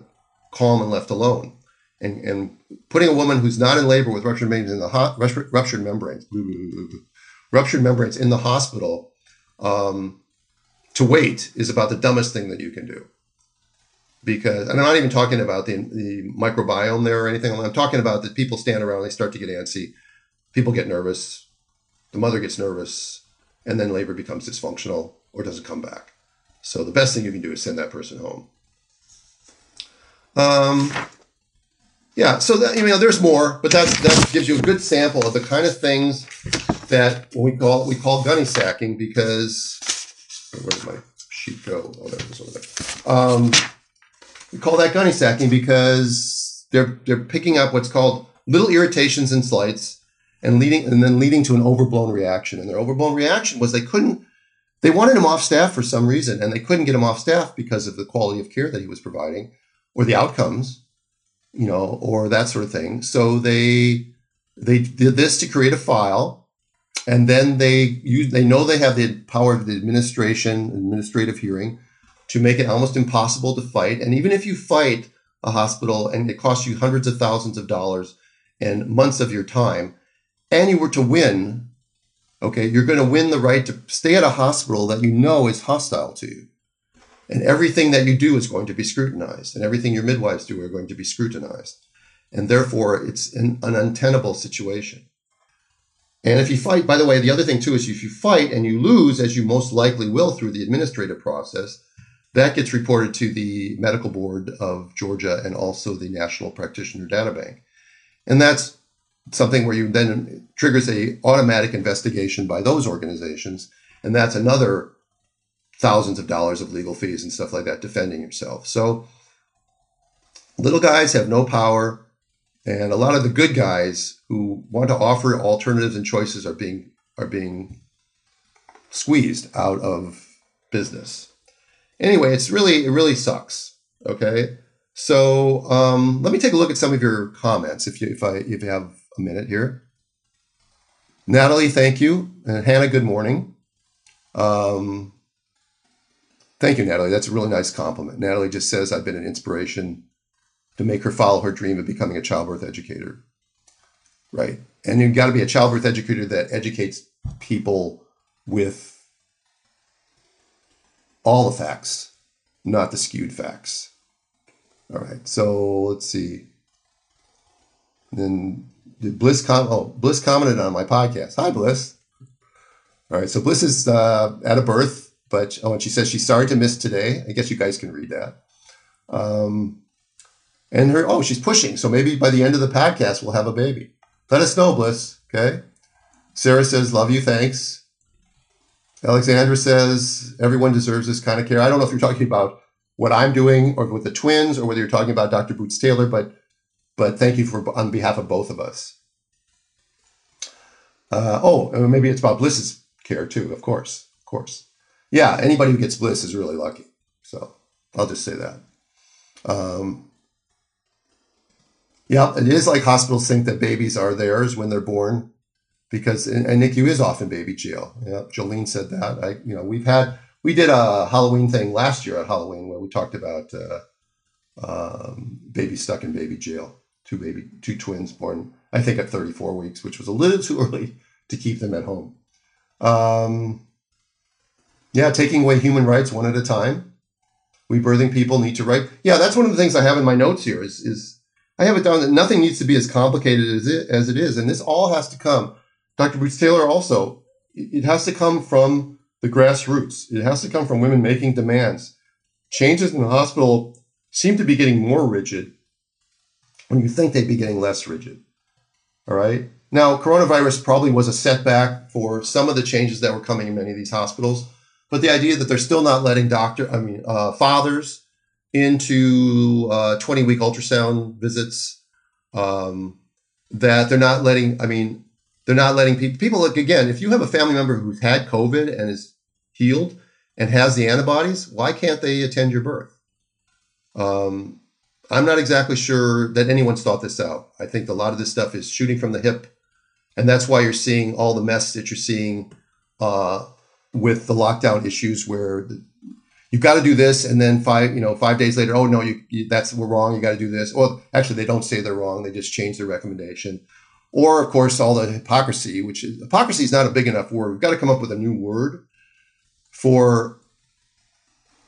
calm and left alone. And, and putting a woman who's not in labor with ruptured membranes in the ho- ruptured membranes, ruptured membranes in the hospital um, to wait is about the dumbest thing that you can do. Because, and I'm not even talking about the, the microbiome there or anything. I'm talking about that people stand around, they start to get antsy people get nervous, the mother gets nervous, and then labor becomes dysfunctional or doesn't come back. So the best thing you can do is send that person home. Um, yeah, so that, you know, there's more, but that that gives you a good sample of the kind of things that we call we call gunny sacking because where did my sheet go? Oh, there it was over there. Um, we call that gunny sacking because they're they're picking up what's called little irritations and slights and leading and then leading to an overblown reaction. And their overblown reaction was they couldn't they wanted him off staff for some reason and they couldn't get him off staff because of the quality of care that he was providing or the outcomes, you know, or that sort of thing. So they they did this to create a file and then they use they know they have the power of the administration administrative hearing to make it almost impossible to fight and even if you fight a hospital and it costs you hundreds of thousands of dollars and months of your time and you were to win, okay, you're going to win the right to stay at a hospital that you know is hostile to you. And everything that you do is going to be scrutinized, and everything your midwives do are going to be scrutinized. And therefore, it's an, an untenable situation. And if you fight, by the way, the other thing too is if you fight and you lose, as you most likely will through the administrative process, that gets reported to the medical board of Georgia and also the National Practitioner Data Bank. And that's something where you then triggers a automatic investigation by those organizations, and that's another thousands of dollars of legal fees and stuff like that defending yourself. So little guys have no power, and a lot of the good guys who want to offer alternatives and choices are being are being squeezed out of business. Anyway, it's really it really sucks. Okay. So um, let me take a look at some of your comments if you if I if you have a minute here. Natalie, thank you. And Hannah, good morning. Um, thank you, Natalie. That's a really nice compliment. Natalie just says I've been an inspiration to make her follow her dream of becoming a childbirth educator. Right. And you've got to be a childbirth educator that educates people with all the facts, not the skewed facts. All right. So let's see. then Blyss com- oh Blyss commented on my podcast. Hi Blyss. All right, so Blyss is uh, at a birth, but oh, and she says she's sorry to miss today. I guess you guys can read that. Um, and her oh she's pushing, so maybe by the end of the podcast we'll have a baby. Let us know, Blyss. Okay. Sarah says love you, thanks. Alexandra says everyone deserves this kind of care. I don't know if you're talking about what I'm doing or with the twins or whether you're talking about Dr. Bootstaylor, but but thank you for on behalf of both of us. Uh, oh, maybe it's about Blyss's care too. Of course, of course. Yeah, anybody who gets Blyss is really lucky. So I'll just say that. Um, yeah, it is like hospitals think that babies are theirs when they're born, because and, and NICU is often baby jail. Yeah, Jolene said that. I, you know, we've had we did a Halloween thing last year at Halloween where we talked about uh, um, baby stuck in baby jail two baby, two twins born, I think at 34 weeks, which was a little too early to keep them at home. Um, yeah, taking away human rights one at a time. We birthing people need to write. Yeah, that's one of the things I have in my notes here. Is is I have it down that nothing needs to be as complicated as it as it is, and this all has to come. Dr. Bootstaylor also. It has to come from the grassroots. It has to come from women making demands. Changes in the hospital seem to be getting more rigid when you think they'd be getting less rigid. All right. Now, coronavirus probably was a setback for some of the changes that were coming in many of these hospitals, but the idea that they're still not letting doctor, I mean, uh, fathers into uh, 20 week ultrasound visits, um, that they're not letting, I mean, they're not letting people, people look again, if you have a family member who's had COVID and is healed and has the antibodies, why can't they attend your birth? Um, I'm not exactly sure that anyone's thought this out. I think a lot of this stuff is shooting from the hip, and that's why you're seeing all the mess that you're seeing uh, with the lockdown issues, where the, you've got to do this, and then five, you know, five days later, oh no, you, you that's we're wrong. You got to do this. Well, actually, they don't say they're wrong. They just change their recommendation. Or of course, all the hypocrisy, which is hypocrisy is not a big enough word. We've got to come up with a new word for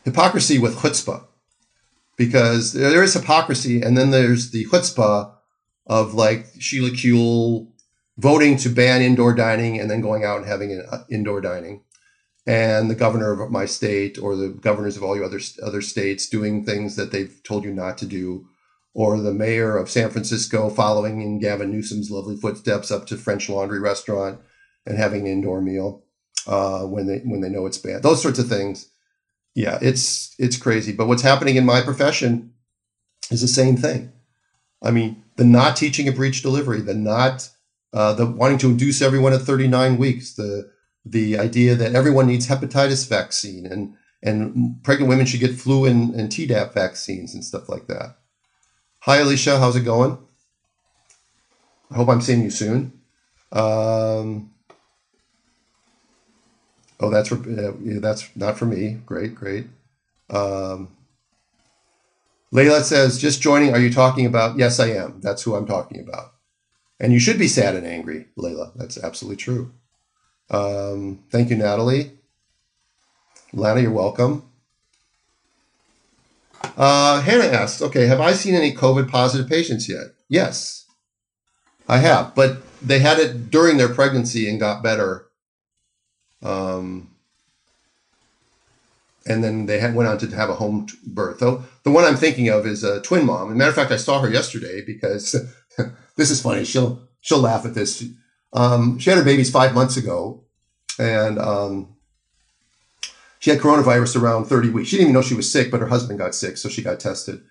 hypocrisy with chutzpah because there is hypocrisy, and then there's the chutzpah of like Sheila Kuehl voting to ban indoor dining and then going out and having an uh, indoor dining, and the governor of my state or the governors of all your other other states doing things that they've told you not to do, or the mayor of San Francisco following in Gavin Newsom's lovely footsteps up to French Laundry restaurant and having an indoor meal uh, when they when they know it's bad. Those sorts of things. Yeah, it's it's crazy. But what's happening in my profession is the same thing. I mean, the not teaching a breech delivery, the not uh, the wanting to induce everyone at 39 weeks, the the idea that everyone needs hepatitis vaccine and and pregnant women should get flu and, and Tdap vaccines and stuff like that. Hi, Alicia. How's it going? I hope I'm seeing you soon. Um, oh, that's for, uh, yeah, that's not for me. Great, great. Um, Layla says, just joining. Are you talking about? Yes, I am. That's who I'm talking about. And you should be sad and angry, Layla. That's absolutely true. Um, thank you, Natalie. Lana, you're welcome. Uh, Hannah asks, okay, have I seen any COVID positive patients yet? Yes, I have, but they had it during their pregnancy and got better. Um, and then they had, went on to have a home birth. Though the one I'm thinking of is a twin mom. As a matter of fact, I saw her yesterday because this is funny. She'll she'll laugh at this. Um, she had her babies five months ago, and um, she had coronavirus around 30 weeks. She didn't even know she was sick, but her husband got sick, so she got tested.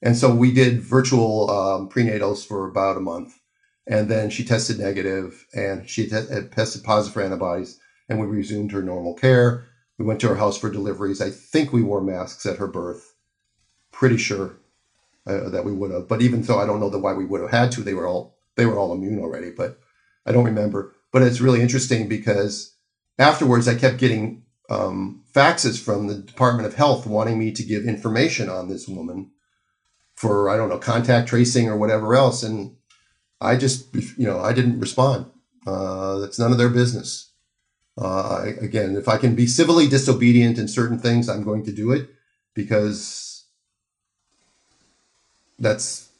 And so we did virtual um, prenatals for about a month, and then she tested negative, and she tested positive for antibodies, and we resumed her normal care. We went to her house for deliveries. I think we wore masks at her birth. Pretty sure uh, that we would have, but even so, I don't know that why we would have had to. They were all they were all immune already, but I don't remember. But it's really interesting because afterwards, I kept getting um, faxes from the Department of Health wanting me to give information on this woman for I don't know contact tracing or whatever else, and I just you know I didn't respond. Uh, that's none of their business. Uh, again, if I can be civilly disobedient in certain things, I'm going to do it because that's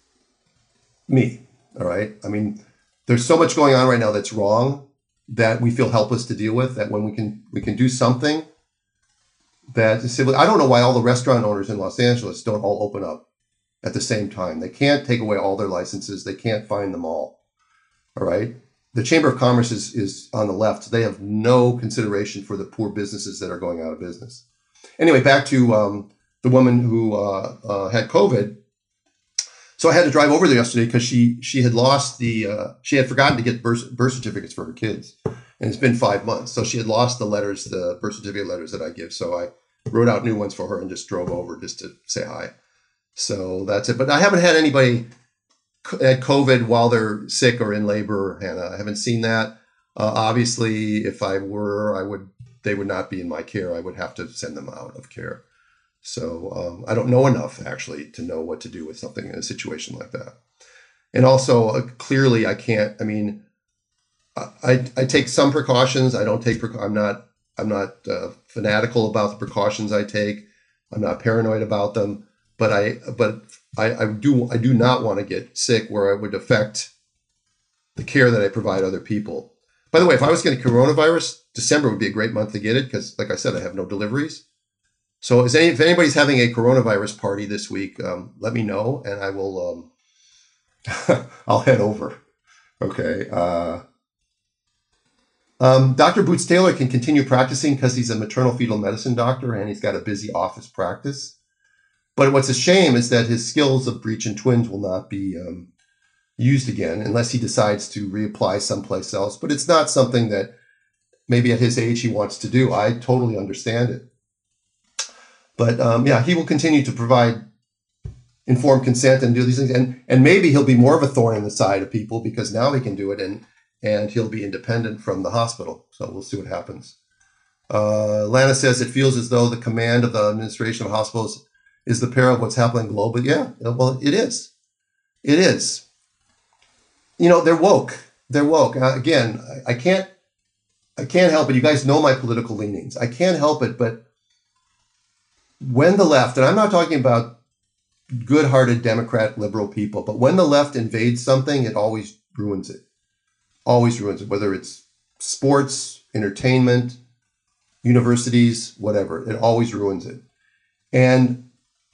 me. All right. I mean, there's so much going on right now that's wrong that we feel helpless to deal with. That when we can we can do something that civil. I don't know why all the restaurant owners in Los Angeles don't all open up at the same time. They can't take away all their licenses. They can't find them all. All right. The Chamber of Commerce is, is on the left. They have no consideration for the poor businesses that are going out of business. Anyway, back to um, the woman who uh, uh, had COVID so I had to drive over there yesterday because she she had lost the uh, she had forgotten to get birth, birth certificates for her kids, and it's been five months. So she had lost the letters, the birth certificate letters that I give. So I wrote out new ones for her and just drove over just to say hi. So that's it. But I haven't had anybody had COVID while they're sick or in labor, Hannah. I haven't seen that. Uh, obviously, if I were, I would. They would not be in my care. I would have to send them out of care. So um, I don't know enough actually to know what to do with something in a situation like that. And also, uh, clearly, I can't. I mean, I, I take some precautions. I don't take. I'm not. I'm not uh, fanatical about the precautions I take. I'm not paranoid about them. But I. But I, I do. I do not want to get sick where it would affect the care that I provide other people. By the way, if I was getting coronavirus, December would be a great month to get it because, like I said, I have no deliveries. So any, if anybody's having a coronavirus party this week, um, let me know and I will. Um, I'll head over. Okay. Uh, um, Dr. Bootstaylor can continue practicing because he's a maternal fetal medicine doctor and he's got a busy office practice. But what's a shame is that his skills of breech and twins will not be um, used again unless he decides to reapply someplace else. But it's not something that maybe at his age he wants to do. I totally understand it. But um, yeah, he will continue to provide informed consent and do these things, and and maybe he'll be more of a thorn in the side of people because now he can do it, and and he'll be independent from the hospital. So we'll see what happens. Uh, Lana says it feels as though the command of the administration of hospitals is the peril of what's happening globally. Yeah, well, it is. It is. You know, they're woke. They're woke. Uh, again, I, I can't. I can't help it. You guys know my political leanings. I can't help it, but when the left, and I'm not talking about good hearted Democrat liberal people, but when the left invades something, it always ruins it. Always ruins it, whether it's sports, entertainment, universities, whatever. It always ruins it. And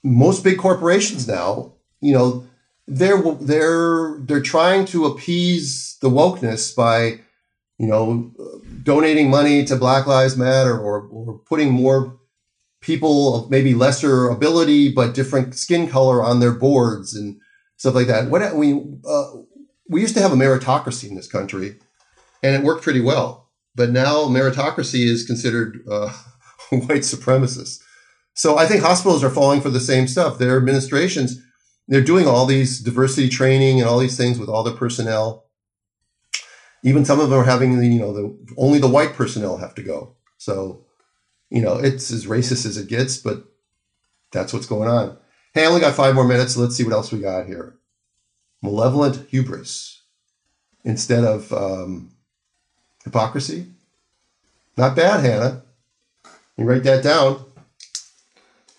most big corporations now, you know, they're they're they're trying to appease the wokeness by you know donating money to Black Lives Matter or, or putting more people of maybe lesser ability but different skin color on their boards and stuff like that. What we uh, we used to have a meritocracy in this country, and it worked pretty well. But now meritocracy is considered uh, white supremacist. So I think hospitals are falling for the same stuff. Their administrations they're doing all these diversity training and all these things with all their personnel. Even some of them are having the, you know, the only the white personnel have to go. So, you know, it's as racist as it gets, but that's what's going on. Hey, I only got five more minutes, so let's see what else we got here. Malevolent hubris instead of um, hypocrisy. Not bad, Hannah. You write that down.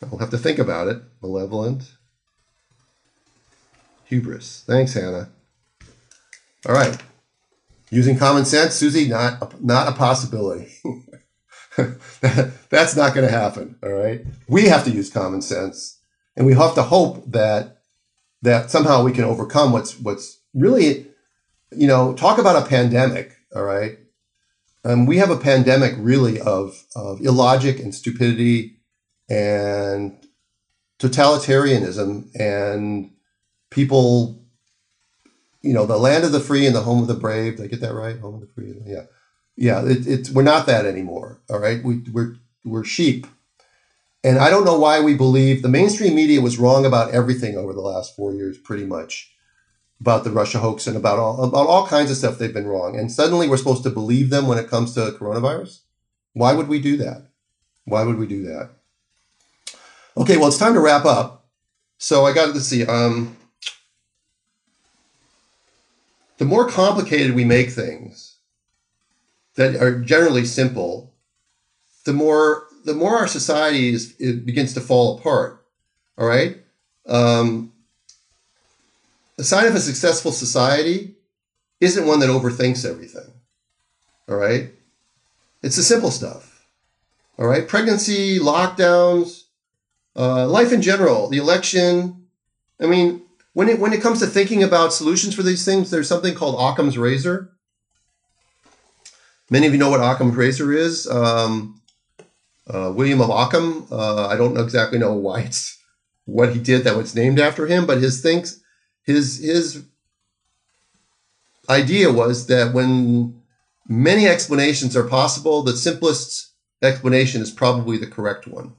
I'll have to think about it. Malevolent hubris. Thanks, Hannah. All right. Using common sense, Susie, not not a possibility. That's not going to happen. All right. We have to use common sense, and we have to hope that that somehow we can overcome what's what's really, you know, talk about a pandemic. All right. Um, we have a pandemic really of of illogic and stupidity and totalitarianism and people, you know, the land of the free and the home of the brave. Did I get that right? Home of the free. Yeah, yeah. It, it's we're not that anymore. All right, we, we're we're sheep, and I don't know why we believe the mainstream media was wrong about everything over the last four years, pretty much about the Russia hoax and about all about all kinds of stuff they've been wrong. And suddenly we're supposed to believe them when it comes to coronavirus. Why would we do that? Why would we do that? Okay, well it's time to wrap up. So I got to see. Um, the more complicated we make things that are generally simple, the more the more our society is, it begins to fall apart. All right. Um, a sign of a successful society isn't one that overthinks everything. All right. It's the simple stuff. All right. Pregnancy, lockdowns, uh, life in general, the election. I mean, when it when it comes to thinking about solutions for these things, there's something called Occam's razor. Many of you know what Occam's razor is. Um, uh, William of Ockham. Uh, I don't exactly know why it's what he did that was named after him, but his thinks his his idea was that when many explanations are possible, the simplest explanation is probably the correct one.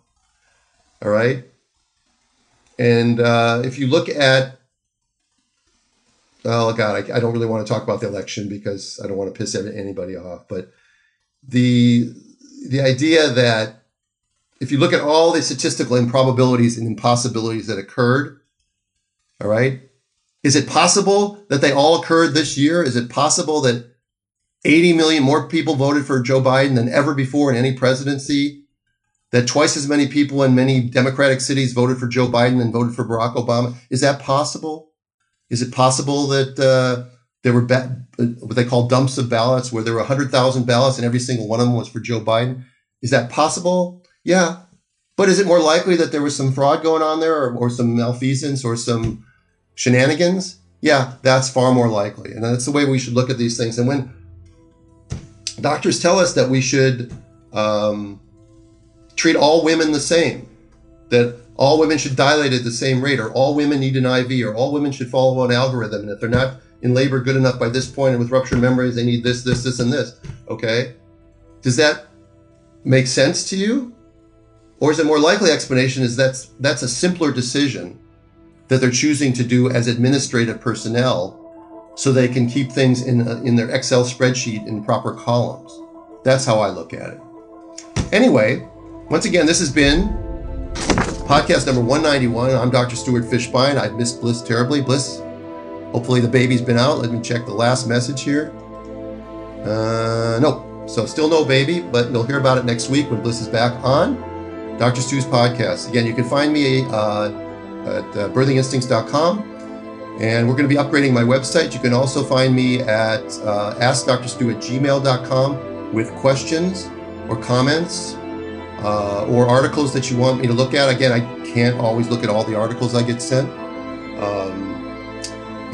All right. And uh, if you look at oh god I, I, don't really want to talk about the election because i don't want to piss anybody off but the the idea that if you look at all the statistical improbabilities and impossibilities that occurred all right is it possible that they all occurred this year is it possible that 80 million more people voted for joe biden than ever before in any presidency that twice as many people in many democratic cities voted for joe biden than voted for barack obama is that possible is it possible that uh, there were ba- what they call dumps of ballots where there were 100,000 ballots and every single one of them was for Joe Biden? Is that possible? Yeah. But is it more likely that there was some fraud going on there or, or some malfeasance or some shenanigans? Yeah, that's far more likely. And that's the way we should look at these things. And when doctors tell us that we should um, treat all women the same, that all women should dilate at the same rate, or all women need an IV, or all women should follow an algorithm. And if they're not in labor good enough by this point and with ruptured membranes, they need this, this, this, and this. Okay? Does that make sense to you? Or is it more likely explanation is that's that's a simpler decision that they're choosing to do as administrative personnel so they can keep things in, a, in their Excel spreadsheet in proper columns. That's how I look at it. Anyway, once again, this has been podcast number 191. I'm Dr. Stuart Fishbein. I've missed Blyss terribly. Blyss, hopefully the baby's been out. Let me check the last message here. Uh, nope. So still no baby, but you'll hear about it next week when Blyss is back on Dr. Stu's podcast. Again, you can find me uh, at uh, birthinginstincts.com. And we're going to be upgrading my website. You can also find me at uh, askdrstu at gmail.com with questions or comments uh, or articles that you want me to look at. Again, I can't always look at all the articles I get sent. Um,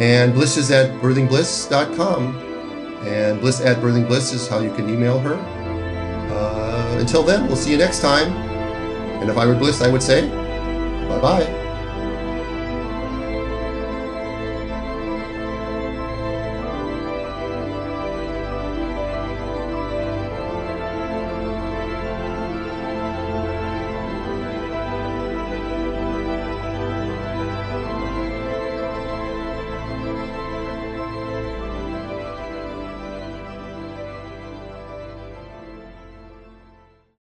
And Blyss is at birthingblyss.com. And Blyss at birthingblyss is how you can email her. Uh, until then, we'll see you next time. And if I were Blyss, I would say bye bye.